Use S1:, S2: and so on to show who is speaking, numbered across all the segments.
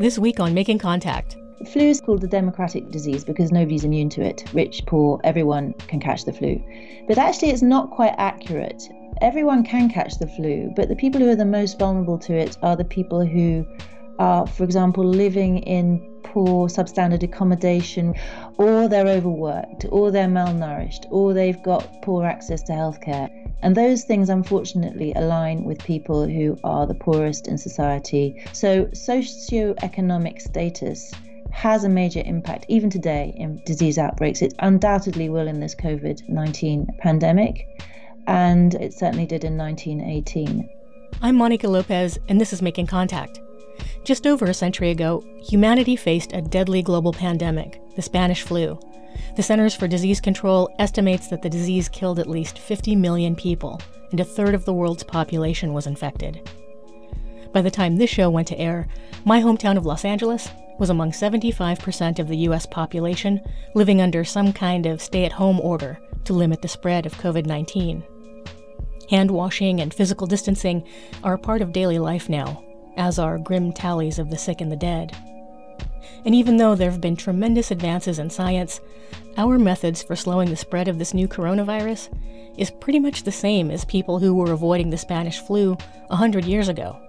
S1: This week on Making Contact.
S2: Flu is called the democratic disease because nobody's immune to it. Rich, poor, everyone can catch the flu. But actually, it's not quite accurate. Everyone can catch the flu, but the people who are the most vulnerable to it are the people who are, for example, living in poor substandard accommodation, or they're overworked, or they're malnourished, or they've got poor access to healthcare. And those things, unfortunately, align with people who are the poorest in society. So, socioeconomic status has a major impact, even today, in disease outbreaks. It undoubtedly will in this COVID 19 pandemic, and it certainly did in 1918.
S1: I'm Monica Lopez, and this is Making Contact. Just over a century ago, humanity faced a deadly global pandemic, the Spanish flu. The Centers for Disease Control estimates that the disease killed at least 50 million people, and a third of the world's population was infected. By the time this show went to air, my hometown of Los Angeles was among 75% of the U.S. population living under some kind of stay at home order to limit the spread of COVID 19. Hand washing and physical distancing are a part of daily life now, as are grim tallies of the sick and the dead. And even though there have been tremendous advances in science, our methods for slowing the spread of this new coronavirus is pretty much the same as people who were avoiding the Spanish flu a hundred years ago.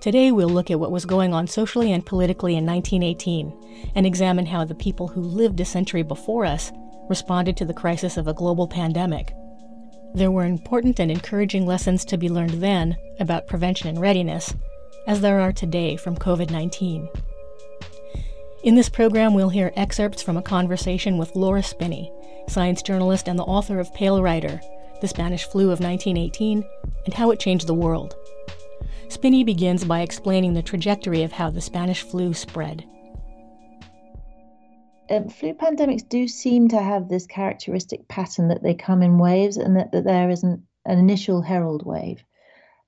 S1: Today, we'll look at what was going on socially and politically in 1918 and examine how the people who lived a century before us responded to the crisis of a global pandemic. There were important and encouraging lessons to be learned then about prevention and readiness, as there are today from COVID 19. In this program, we'll hear excerpts from a conversation with Laura Spinney, science journalist and the author of Pale Rider, The Spanish Flu of 1918, and How It Changed the World. Spinney begins by explaining the trajectory of how the Spanish flu spread.
S2: Um, flu pandemics do seem to have this characteristic pattern that they come in waves and that, that there is an, an initial herald wave.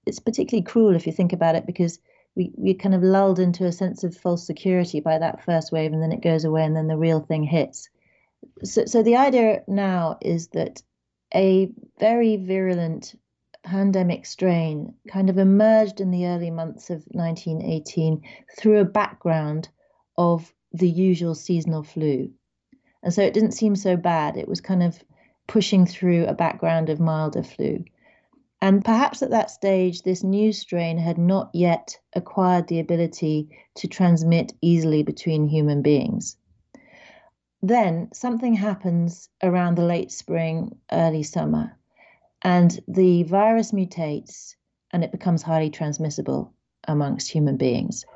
S2: It's particularly cruel if you think about it because we, we kind of lulled into a sense of false security by that first wave and then it goes away and then the real thing hits. So, so the idea now is that a very virulent pandemic strain kind of emerged in the early months of 1918 through a background of the usual seasonal flu. And so it didn't seem so bad. It was kind of pushing through a background of milder flu. And perhaps at that stage, this new strain had not yet acquired the ability to transmit easily between human beings. Then something happens around the late spring, early summer, and the virus mutates and it becomes highly transmissible amongst human beings.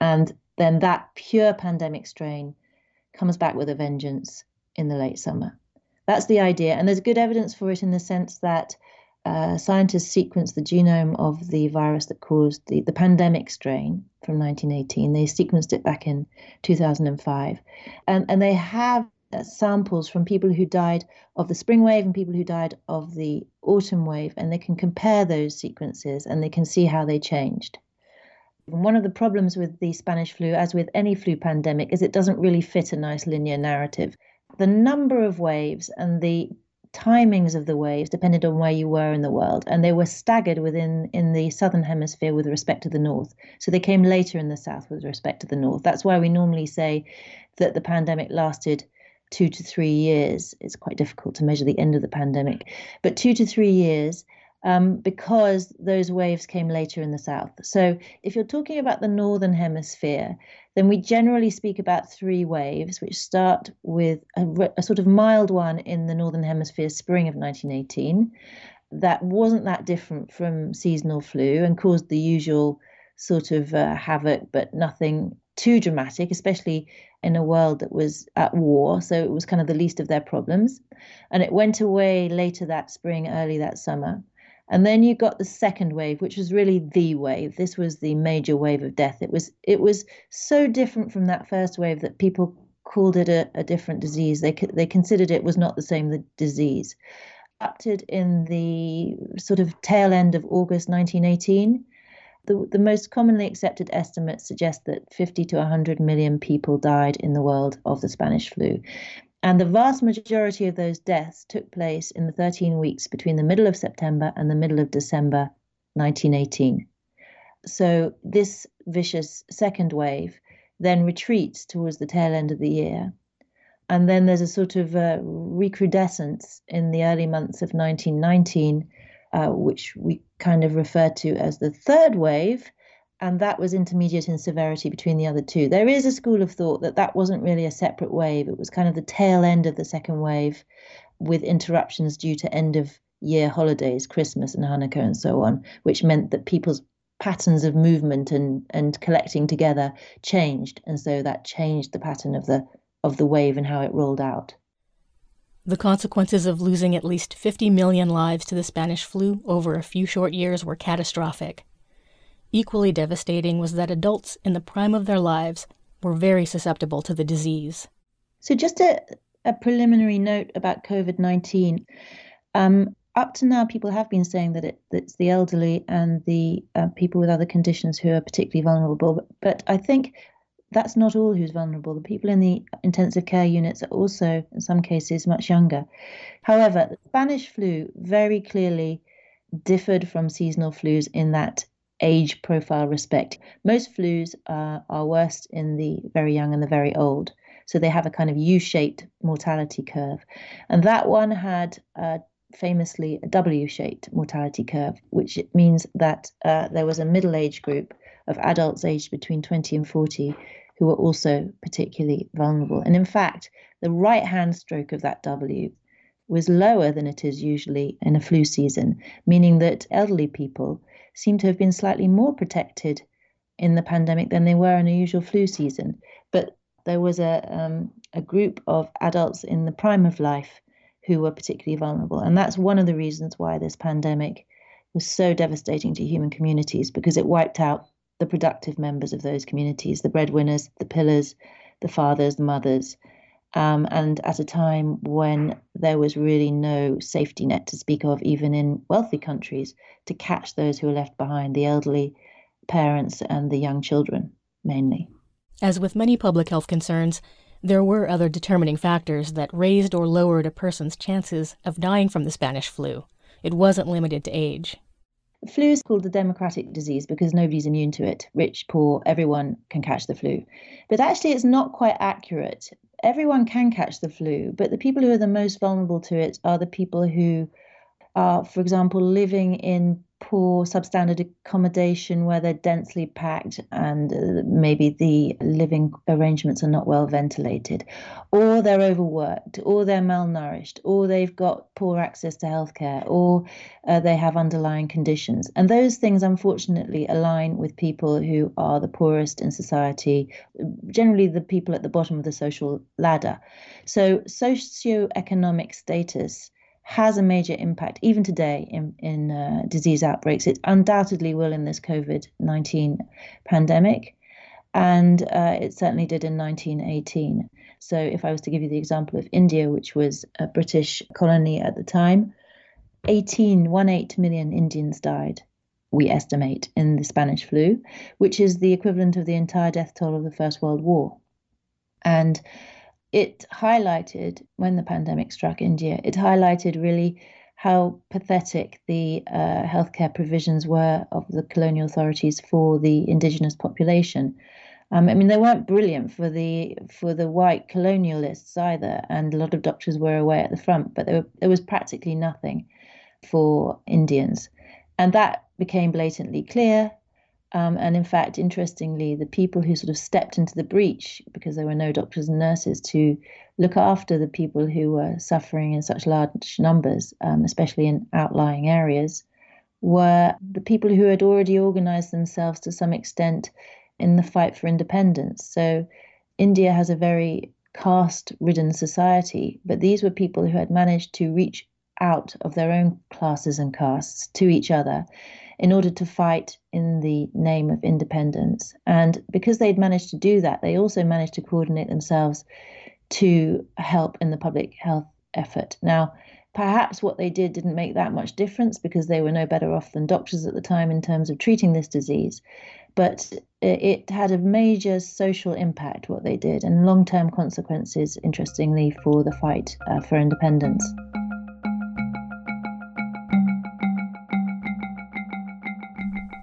S2: And then that pure pandemic strain comes back with a vengeance in the late summer. That's the idea. And there's good evidence for it in the sense that uh, scientists sequenced the genome of the virus that caused the, the pandemic strain from 1918. They sequenced it back in 2005. And, and they have samples from people who died of the spring wave and people who died of the autumn wave, and they can compare those sequences and they can see how they changed. One of the problems with the Spanish flu, as with any flu pandemic, is it doesn't really fit a nice linear narrative. The number of waves and the timings of the waves depended on where you were in the world, and they were staggered within in the southern hemisphere with respect to the north. So they came later in the south with respect to the north. That's why we normally say that the pandemic lasted two to three years. It's quite difficult to measure the end of the pandemic, but two to three years um, because those waves came later in the south. So, if you're talking about the northern hemisphere, then we generally speak about three waves, which start with a, a sort of mild one in the northern hemisphere, spring of 1918. That wasn't that different from seasonal flu and caused the usual sort of uh, havoc, but nothing too dramatic, especially in a world that was at war. So it was kind of the least of their problems. And it went away later that spring, early that summer. And then you got the second wave, which was really the wave. This was the major wave of death. It was it was so different from that first wave that people called it a, a different disease. They they considered it was not the same the disease. Erupted in the sort of tail end of August 1918. The, the most commonly accepted estimates suggest that 50 to 100 million people died in the world of the Spanish flu. And the vast majority of those deaths took place in the 13 weeks between the middle of September and the middle of December 1918. So this vicious second wave then retreats towards the tail end of the year. And then there's a sort of uh, recrudescence in the early months of 1919, uh, which we kind of refer to as the third wave. And that was intermediate in severity between the other two. There is a school of thought that that wasn't really a separate wave. It was kind of the tail end of the second wave with interruptions due to end of year holidays, Christmas and Hanukkah and so on, which meant that people's patterns of movement and and collecting together changed and so that changed the pattern of the of the wave and how it rolled out
S1: the consequences of losing at least 50 million lives to the Spanish flu over a few short years were catastrophic. Equally devastating was that adults in the prime of their lives were very susceptible to the disease.
S2: So, just a, a preliminary note about COVID 19. Um, up to now, people have been saying that it, it's the elderly and the uh, people with other conditions who are particularly vulnerable. But, but I think that's not all who's vulnerable. The people in the intensive care units are also, in some cases, much younger. However, the Spanish flu very clearly differed from seasonal flus in that age profile respect. Most flus uh, are worst in the very young and the very old. So they have a kind of U shaped mortality curve. And that one had uh, famously a W shaped mortality curve, which means that uh, there was a middle age group of adults aged between 20 and 40 who were also particularly vulnerable. And in fact, the right hand stroke of that W was lower than it is usually in a flu season, meaning that elderly people seem to have been slightly more protected in the pandemic than they were in a usual flu season. But there was a, um, a group of adults in the prime of life who were particularly vulnerable. And that's one of the reasons why this pandemic was so devastating to human communities because it wiped out the productive members of those communities, the breadwinners, the pillars, the fathers, the mothers. Um, and at a time when there was really no safety net to speak of, even in wealthy countries, to catch those who were left behind, the elderly parents and the young children mainly.
S1: As with many public health concerns, there were other determining factors that raised or lowered a person's chances of dying from the Spanish flu. It wasn't limited to age.
S2: Flu is called the democratic disease because nobody's immune to it. Rich, poor, everyone can catch the flu. But actually, it's not quite accurate. Everyone can catch the flu, but the people who are the most vulnerable to it are the people who are, for example, living in poor substandard accommodation where they're densely packed and uh, maybe the living arrangements are not well ventilated, or they're overworked, or they're malnourished, or they've got poor access to healthcare, or uh, they have underlying conditions. And those things, unfortunately, align with people who are the poorest in society, generally the people at the bottom of the social ladder. So, socioeconomic status has a major impact, even today, in, in uh, disease outbreaks. It undoubtedly will in this COVID 19 pandemic, and uh, it certainly did in 1918. So, if I was to give you the example of India, which was a British colony at the time, 18, 1 million Indians died, we estimate, in the Spanish flu, which is the equivalent of the entire death toll of the First World War. And it highlighted when the pandemic struck India, it highlighted really how pathetic the uh, healthcare provisions were of the colonial authorities for the indigenous population. Um, I mean, they weren't brilliant for the for the white colonialists either, and a lot of doctors were away at the front, but there, there was practically nothing for Indians, and that became blatantly clear um, and in fact, interestingly, the people who sort of stepped into the breach, because there were no doctors and nurses to look after the people who were suffering in such large numbers, um, especially in outlying areas, were the people who had already organized themselves to some extent in the fight for independence. So India has a very caste ridden society, but these were people who had managed to reach out of their own classes and castes to each other in order to fight in the name of independence. And because they'd managed to do that, they also managed to coordinate themselves to help in the public health effort. Now, perhaps what they did didn't make that much difference because they were no better off than doctors at the time in terms of treating this disease. But it had a major social impact, what they did, and long term consequences, interestingly, for the fight uh, for independence.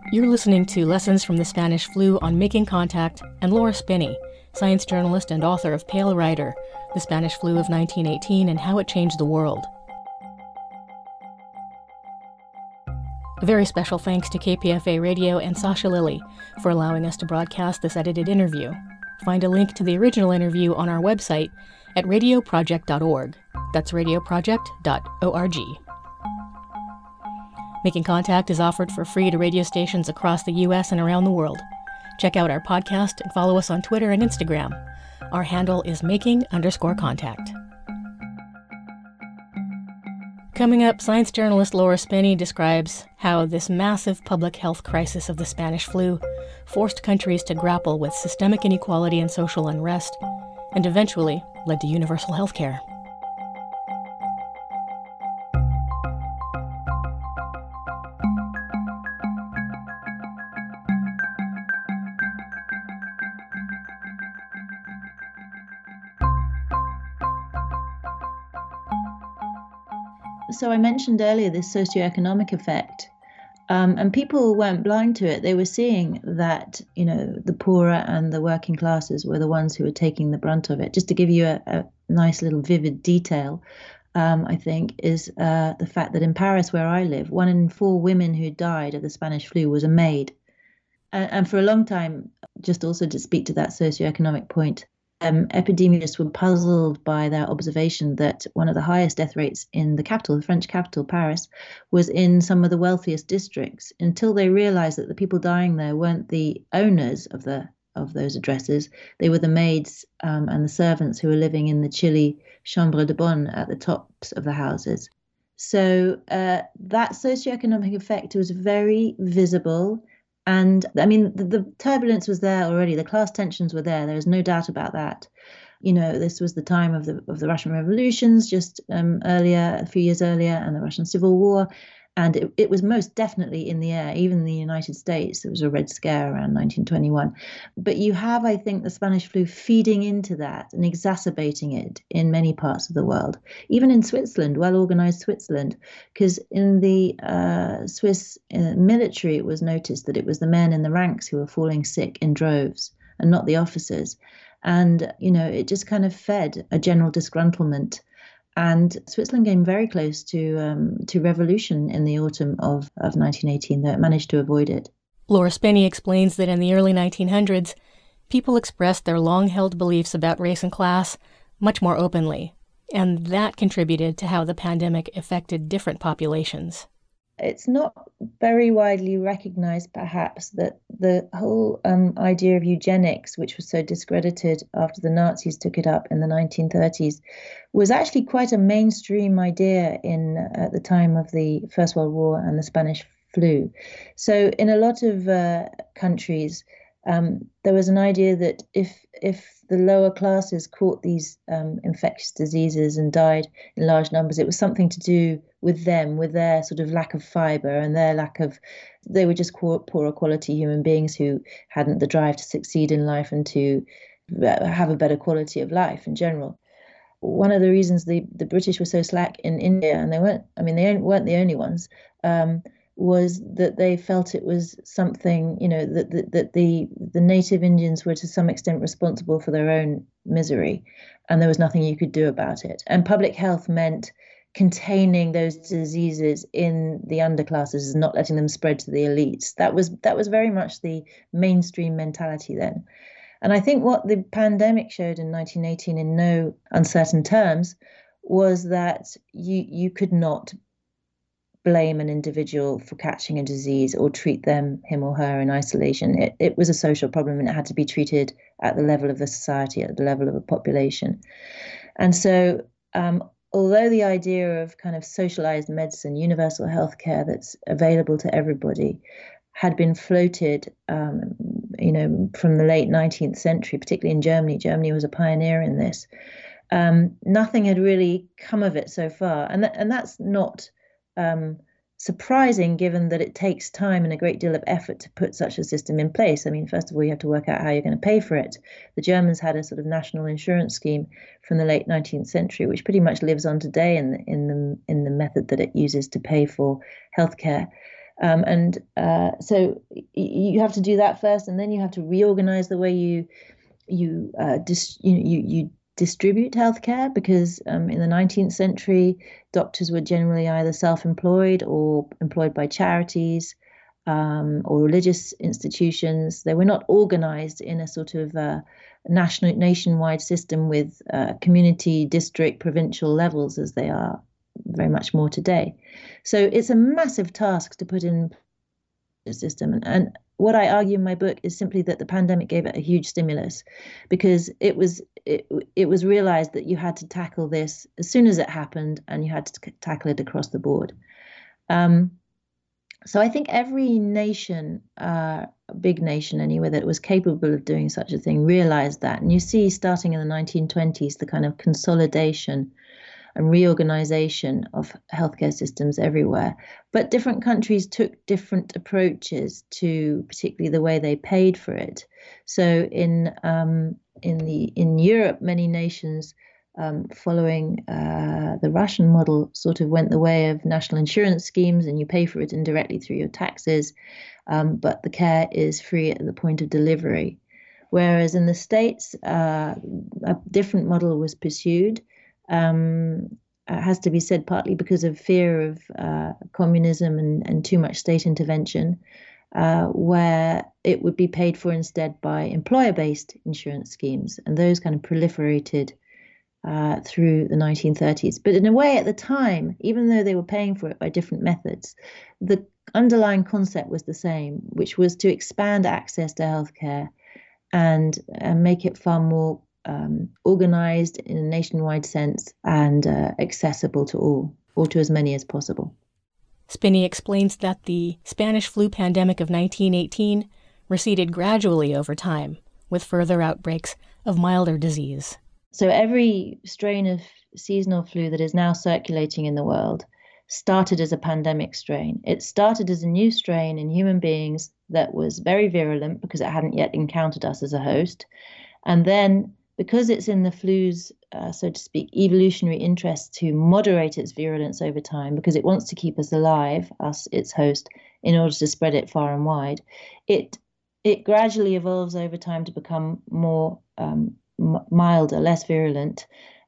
S1: You're listening to Lessons from the Spanish Flu on Making Contact and Laura Spinney, science journalist and author of Pale Rider, The Spanish Flu of 1918 and How It Changed the World. A very special thanks to KPFA Radio and Sasha Lilley for allowing us to broadcast this edited interview. Find a link to the original interview on our website at radioproject.org. That's radioproject.org. Making Contact is offered for free to radio stations across the U.S. and around the world. Check out our podcast and follow us on Twitter and Instagram. Our handle is making underscore contact. Coming up, science journalist Laura Spinney describes how this massive public health crisis of the Spanish flu forced countries to grapple with systemic inequality and social unrest, and eventually led to universal health care.
S2: So I mentioned earlier this socioeconomic effect, um, and people weren't blind to it. They were seeing that you know the poorer and the working classes were the ones who were taking the brunt of it. Just to give you a, a nice little vivid detail, um, I think, is uh, the fact that in Paris, where I live, one in four women who died of the Spanish flu was a maid. And, and for a long time, just also to speak to that socioeconomic point, um, epidemiologists were puzzled by their observation that one of the highest death rates in the capital, the French capital, Paris, was in some of the wealthiest districts until they realized that the people dying there weren't the owners of the of those addresses. They were the maids um, and the servants who were living in the chilly chambre de bonne at the tops of the houses. So uh, that socioeconomic effect was very visible and I mean, the, the, turbulence was there already. The class tensions were there. There is no doubt about that. You know, this was the time of the of the Russian revolutions, just um, earlier, a few years earlier, and the Russian Civil War and it, it, was most definitely in the air even in the united states there was a red scare around 1921 but you have i think the spanish flu feeding into that and exacerbating it in many parts of the world even in switzerland well organized switzerland because in the uh, swiss uh, military it was noticed that it was the men in the ranks who were falling sick in droves and not the officers. And you know it just kind of fed a general disgruntlement and Switzerland came very close to um, to revolution in the autumn of, of 1918, though it managed to avoid it.
S1: Laura Spinney explains that in the early 1900s, people expressed their long held beliefs about race and class much more openly, and that contributed to how the pandemic affected different populations
S2: it's not very widely recognized, perhaps, that the whole um, idea of eugenics, which was so discredited after the Nazis took it up in the 1930s, was actually quite a mainstream idea in at the time of the First World War and the Spanish flu. So, in a lot of uh, countries, um, there was an idea that if if the lower classes caught these um, infectious diseases and died in large numbers, it was something to do with them, with their sort of lack of fiber and their lack of, they were just poorer quality human beings who hadn't the drive to succeed in life and to uh, have a better quality of life in general. One of the reasons the, the British were so slack in India, and they weren't, I mean, they weren't the only ones, um, was that they felt it was something, you know, that, that, that the, the native Indians were to some extent responsible for their own misery, and there was nothing you could do about it. And public health meant containing those diseases in the underclasses and not letting them spread to the elites. That was that was very much the mainstream mentality then. And I think what the pandemic showed in 1918 in no uncertain terms was that you you could not blame an individual for catching a disease or treat them him or her in isolation. It, it was a social problem and it had to be treated at the level of the society, at the level of a population. And so um, although the idea of kind of socialized medicine, universal healthcare that's available to everybody, had been floated, um, you know, from the late 19th century, particularly in Germany. Germany was a pioneer in this. Um, nothing had really come of it so far, and th- and that's not um, surprising given that it takes time and a great deal of effort to put such a system in place. I mean, first of all, you have to work out how you're going to pay for it. The Germans had a sort of national insurance scheme from the late 19th century, which pretty much lives on today in the, in the in the method that it uses to pay for healthcare. Um, and uh, so you have to do that first, and then you have to reorganize the way you you uh, dis- you, you, you distribute healthcare because um, in the 19th century, doctors were generally either self-employed or employed by charities um, or religious institutions. They were not organized in a sort of uh, national nationwide system with uh, community, district, provincial levels as they are very much more today. So it's a massive task to put in a system. And, and what I argue in my book is simply that the pandemic gave it a huge stimulus because it was it, it was realized that you had to tackle this as soon as it happened and you had to tackle it across the board. Um, so I think every nation, uh, big nation anyway, that was capable of doing such a thing realized that. And you see, starting in the 1920s, the kind of consolidation and reorganization of healthcare systems everywhere. But different countries took different approaches to, particularly the way they paid for it. So in um, in the in Europe, many nations um, following uh, the Russian model sort of went the way of national insurance schemes, and you pay for it indirectly through your taxes, um, but the care is free at the point of delivery. Whereas in the States, uh, a different model was pursued. Um, has to be said partly because of fear of uh, communism and, and too much state intervention, uh, where it would be paid for instead by employer based insurance schemes. And those kind of proliferated uh, through the 1930s. But in a way, at the time, even though they were paying for it by different methods, the underlying concept was the same, which was to expand access to healthcare and, and make it far more um, organized in a nationwide sense and uh, accessible to all, or to as many as possible.
S1: Spinney explains that the Spanish flu pandemic of 1918 receded gradually over time, with further outbreaks of milder disease.
S2: So every strain of seasonal flu that is now circulating in the world started as a pandemic strain. It started as a new strain in human beings that was very virulent because it hadn't yet encountered us as a host. And then because it's in the flu's, uh, so to speak, evolutionary interest to moderate its virulence over time, because it wants to keep us alive, us, its host, in order to spread it far and wide, it it gradually evolves over time to become more um, milder, less virulent,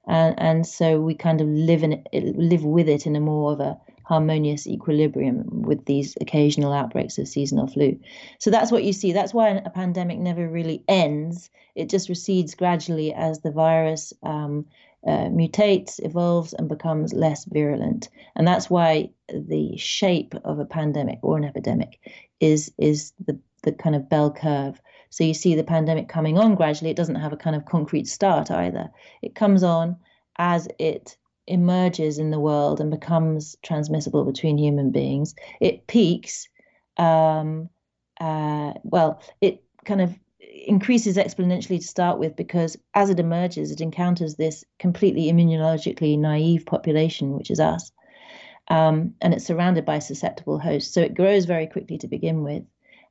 S2: and and so we kind of live in it, live with it in a more of a harmonious equilibrium with these occasional outbreaks of seasonal flu. So that's what you see. That's why a pandemic never really ends. It just recedes gradually as the virus um, uh, mutates, evolves, and becomes less virulent. And that's why the shape of a pandemic or an epidemic is is the the kind of bell curve. So you see the pandemic coming on gradually. It doesn't have a kind of concrete start either. It comes on as it emerges in the world and becomes transmissible between human beings. It peaks, um, uh, well, it kind of increases exponentially to start with because as it emerges, it encounters this completely immunologically naive population, which is us. Um, and it's surrounded by susceptible hosts. So it grows very quickly to begin with.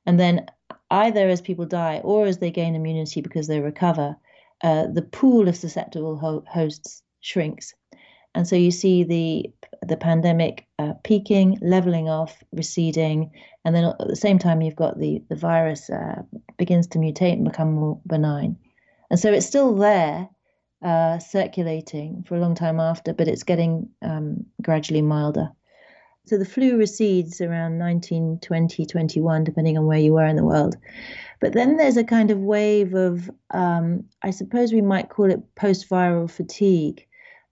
S2: And then, either as people die or as they gain immunity because they recover, uh, the pool of susceptible ho- hosts shrinks. And so you see the the pandemic uh, peaking, leveling off, receding, and then at the same time you've got the the virus uh, begins to mutate and become more benign. And so it's still there, uh, circulating for a long time after, but it's getting um, gradually milder. So the flu recedes around 1920, 21, depending on where you are in the world. But then there's a kind of wave of, um, I suppose we might call it post viral fatigue,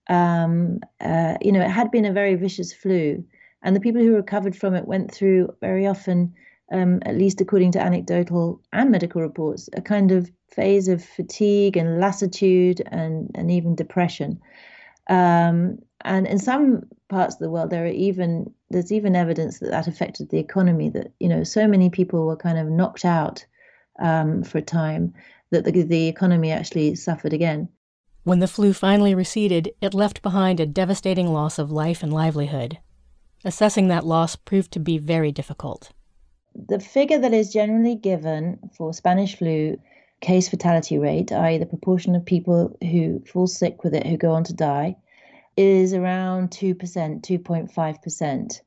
S2: um, uh, you know, it had been a very vicious flu, and the people who recovered from it went through very often, um, at least according to anecdotal and medical reports, a kind of phase of fatigue and lassitude and, and even depression. Um, and in some parts of the world, there are even there's even evidence that that affected the economy. That you know, so many people were kind of knocked out um, for a time that the, the economy actually suffered again.
S1: When the flu finally receded, it left behind a devastating loss of life and livelihood. Assessing that loss proved to be very difficult.
S2: The figure that is generally given for Spanish flu case fatality rate, i.e., the proportion of people who fall sick with it who go on to die, is around 2%, 2.5%.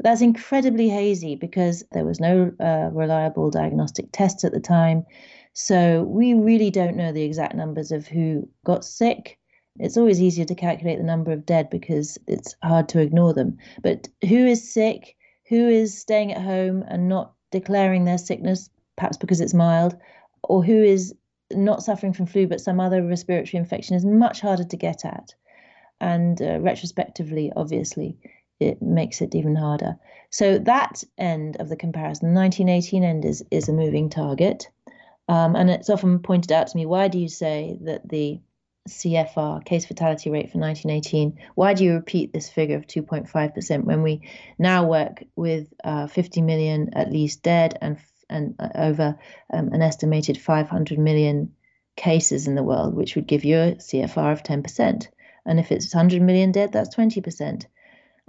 S2: But that's incredibly hazy because there was no uh, reliable diagnostic tests at the time. So we really don't know the exact numbers of who got sick. It's always easier to calculate the number of dead because it's hard to ignore them. But who is sick? Who is staying at home and not declaring their sickness, perhaps because it's mild, or who is not suffering from flu but some other respiratory infection is much harder to get at. And uh, retrospectively, obviously, it makes it even harder. So that end of the comparison, the 1918 end, is, is a moving target. Um, and it's often pointed out to me, why do you say that the CFR, case fatality rate for 1918, why do you repeat this figure of 2.5% when we now work with uh, 50 million at least dead and and uh, over um, an estimated 500 million cases in the world, which would give you a CFR of 10%. And if it's 100 million dead, that's 20%.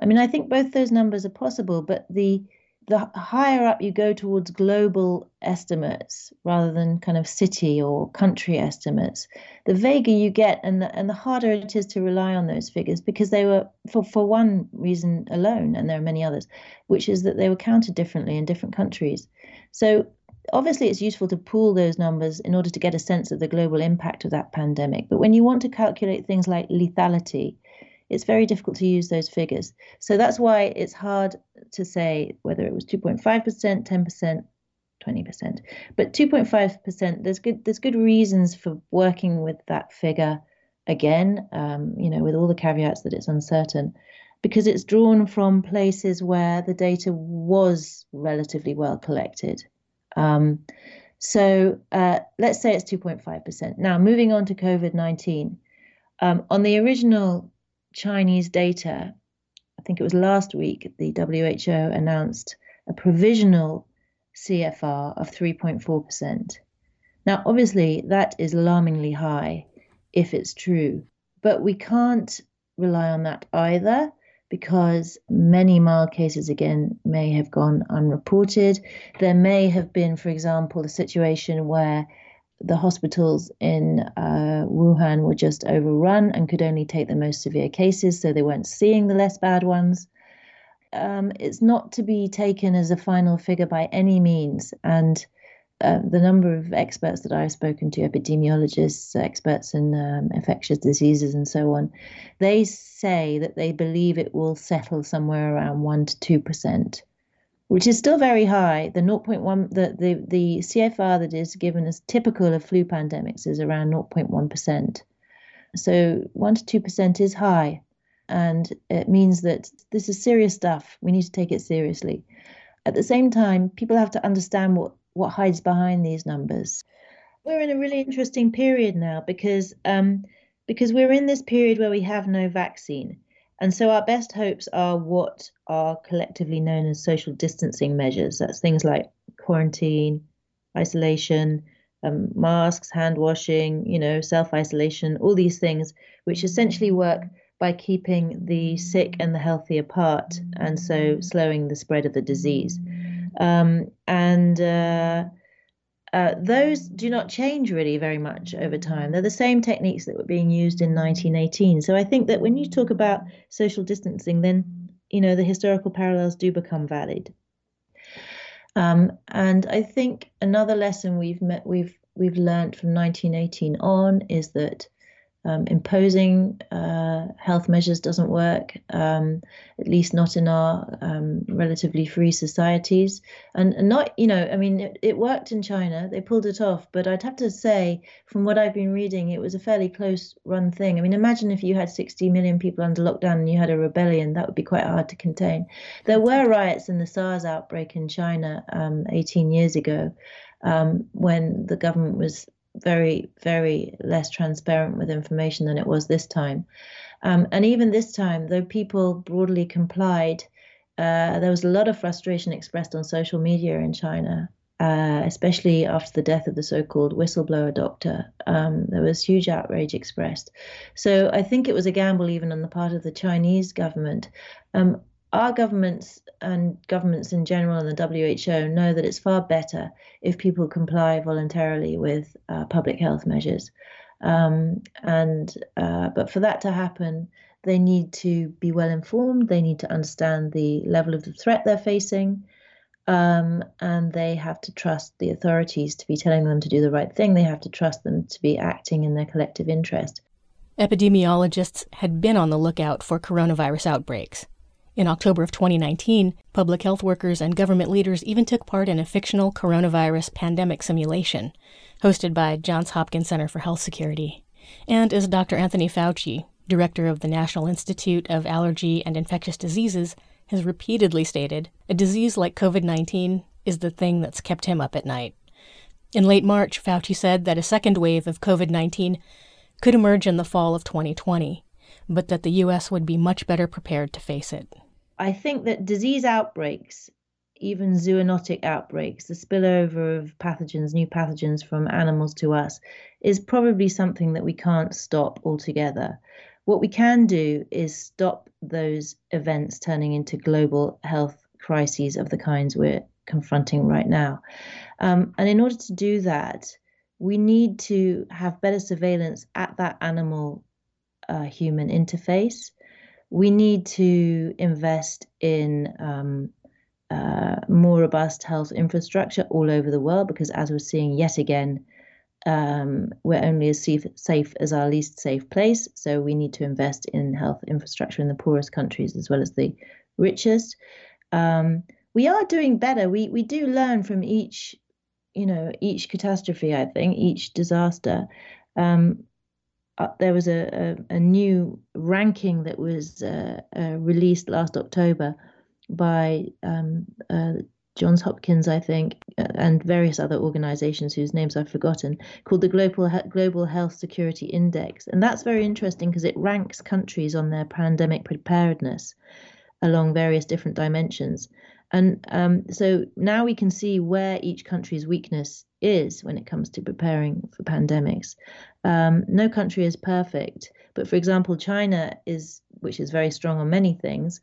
S2: I mean, I think both those numbers are possible, but the the higher up you go towards global estimates rather than kind of city or country estimates, the vaguer you get and the, and the harder it is to rely on those figures because they were, for, for one reason alone, and there are many others, which is that they were counted differently in different countries. So obviously it's useful to pool those numbers in order to get a sense of the global impact of that pandemic. But when you want to calculate things like lethality, it's very difficult to use those figures. So that's why it's hard to say whether it was 2.5%, 10%, 20%. But 2.5%, there's good there's good reasons for working with that figure again, um, you know, with all the caveats that it's uncertain, because it's drawn from places where the data was relatively well collected. Um, so uh, let's say it's 2.5%. Now, moving on to COVID 19. Um, on the original Chinese data, I think it was last week, the WHO announced a provisional CFR of 3.4%. Now, obviously, that is alarmingly high if it's true, but we can't rely on that either because many mild cases again may have gone unreported. There may have been, for example, a situation where the hospitals in uh, Wuhan were just overrun and could only take the most severe cases, so they weren't seeing the less bad ones. Um, it's not to be taken as a final figure by any means. And uh, the number of experts that I've spoken to, epidemiologists, experts in um, infectious diseases, and so on, they say that they believe it will settle somewhere around 1% to 2% which is still very high. The 0.1, the, the, the CFR that is given as typical of flu pandemics is around 0.1%. So 1 to 2% is high. And it means that this is serious stuff. We need to take it seriously. At the same time, people have to understand what, what hides behind these numbers. We're in a really interesting period now because um, because we're in this period where we have no vaccine. And so our best hopes are what are collectively known as social distancing measures. That's things like quarantine, isolation, um, masks, hand washing, you know, self isolation, all these things, which essentially work by keeping the sick and the healthy apart, and so slowing the spread of the disease. Um, and uh, uh, those do not change really very much over time. They're the same techniques that were being used in 1918. So I think that when you talk about social distancing, then you know the historical parallels do become valid. Um, and I think another lesson we've met, we've we've learned from 1918 on is that um, imposing uh, health measures doesn't work, um, at least not in our um, relatively free societies. And, and, not, you know, I mean, it, it, worked in China, they pulled it off, but I'd have to say, from what I've been reading, it was a fairly close run thing. I mean, imagine if you had 60 million people under lockdown and you had a rebellion, that would be quite hard to contain. There were riots in the SARS outbreak in China um, 18 years ago. Um, when the government was very, very less transparent with information than it was this time. Um, and even this time, though people broadly complied, uh, there was a lot of frustration expressed on social media in China, uh, especially after the death of the so called whistleblower doctor. Um, there was huge outrage expressed. So I think it was a gamble even on the part of the Chinese government. Um, our governments and governments in general and the WHO know that it's far better if people comply voluntarily with uh, public health measures. Um, and uh, but for that to happen, They need to be well informed. They need to understand the level of the threat they're facing. Um, and they have to trust the authorities to be telling them to do the right thing. They have to trust them to be acting in their collective interest.
S1: Epidemiologists had been on the lookout for coronavirus outbreaks. In October of 2019, public health workers and government leaders even took part in a fictional coronavirus pandemic simulation, hosted by Johns Hopkins Center for Health Security. And as Dr. Anthony Fauci, director of the National Institute of Allergy and Infectious Diseases, has repeatedly stated, a disease like COVID 19 is the thing that's kept him up at night. In late March, Fauci said that a second wave of COVID 19 could emerge in the fall of 2020, but that the U.S. would be much better prepared to face it.
S2: I think that disease outbreaks, even zoonotic outbreaks, the spillover of pathogens, new pathogens from animals to us, is probably something that we can't stop altogether. What we can do is stop those events turning into global health crises of the kinds we're confronting right now. Um, and in order to do that, we need to have better surveillance at that animal uh, human interface. We need to invest in um, uh, more robust health infrastructure all over the world because, as we're seeing yet again, um, we're only as safe, safe as our least safe place. So we need to invest in health infrastructure in the poorest countries as well as the richest. Um, we are doing better. We we do learn from each you know, each catastrophe, I think, each disaster, um, uh, there was a, a, a, new ranking that was uh, uh, released last October by um, uh, Johns Hopkins, I think, uh, and various other organizations whose names I've forgotten, called the Global, Global Health Security Index. And that's very interesting because it ranks countries on their pandemic preparedness along various different dimensions. And um, so now we can see where each country's weakness is when it comes to preparing for pandemics. Um, no country is perfect, but for example, China is, which is very strong on many things,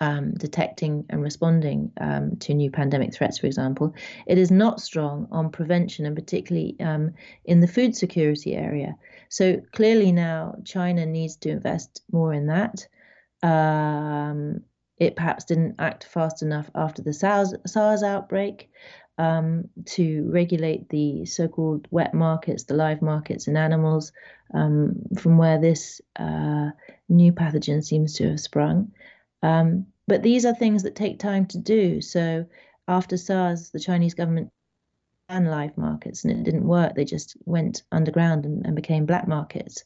S2: um, detecting and responding um, to new pandemic threats, for example, it is not strong on prevention and particularly um, in the food security area. So clearly now China needs to invest more in that. It perhaps didn't act fast enough after the SARS, outbreak um, to regulate the so called wet markets, the live markets in animals, um, from where this uh, new pathogen seems to have sprung. Um, but these are things that take time to do. So after SARS, the Chinese government live markets, and it didn't work. They just went underground and, and became black markets.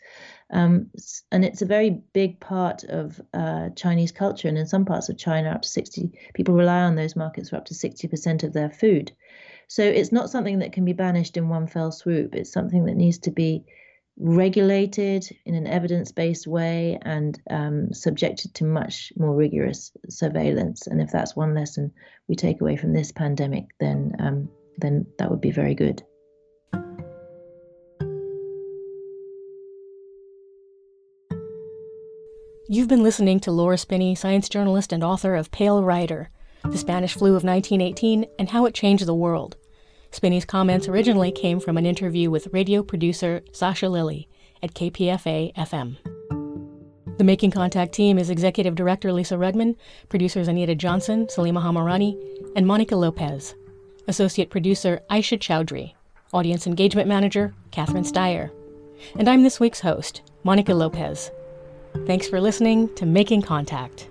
S2: Um, and it's a very big part of uh, Chinese culture. And in some parts of China, up to 60 people rely on those markets for up to 60% of their food. So it's not something that can be banished in one fell swoop. It's something that needs to be regulated in an evidence based way and um, subjected to much more rigorous surveillance. And if that's one lesson we take away from this pandemic, then um, then that would be very good.
S1: You've been listening to Laura Spinney, science journalist and author of Pale Rider, The Spanish Flu of 1918 and How It Changed the World. Spinney's comments originally came from an interview with radio producer Sasha Lilley at KPFA FM. The Making Contact team is Executive Director Lisa Rudman, producers Anita Johnson, Salima Hamirani, and Monica Lopez. Associate Producer Aisha Chowdhury, Audience Engagement Manager Catherine Steyer. And I'm this week's host, Monica Lopez. Thanks for listening to Making Contact.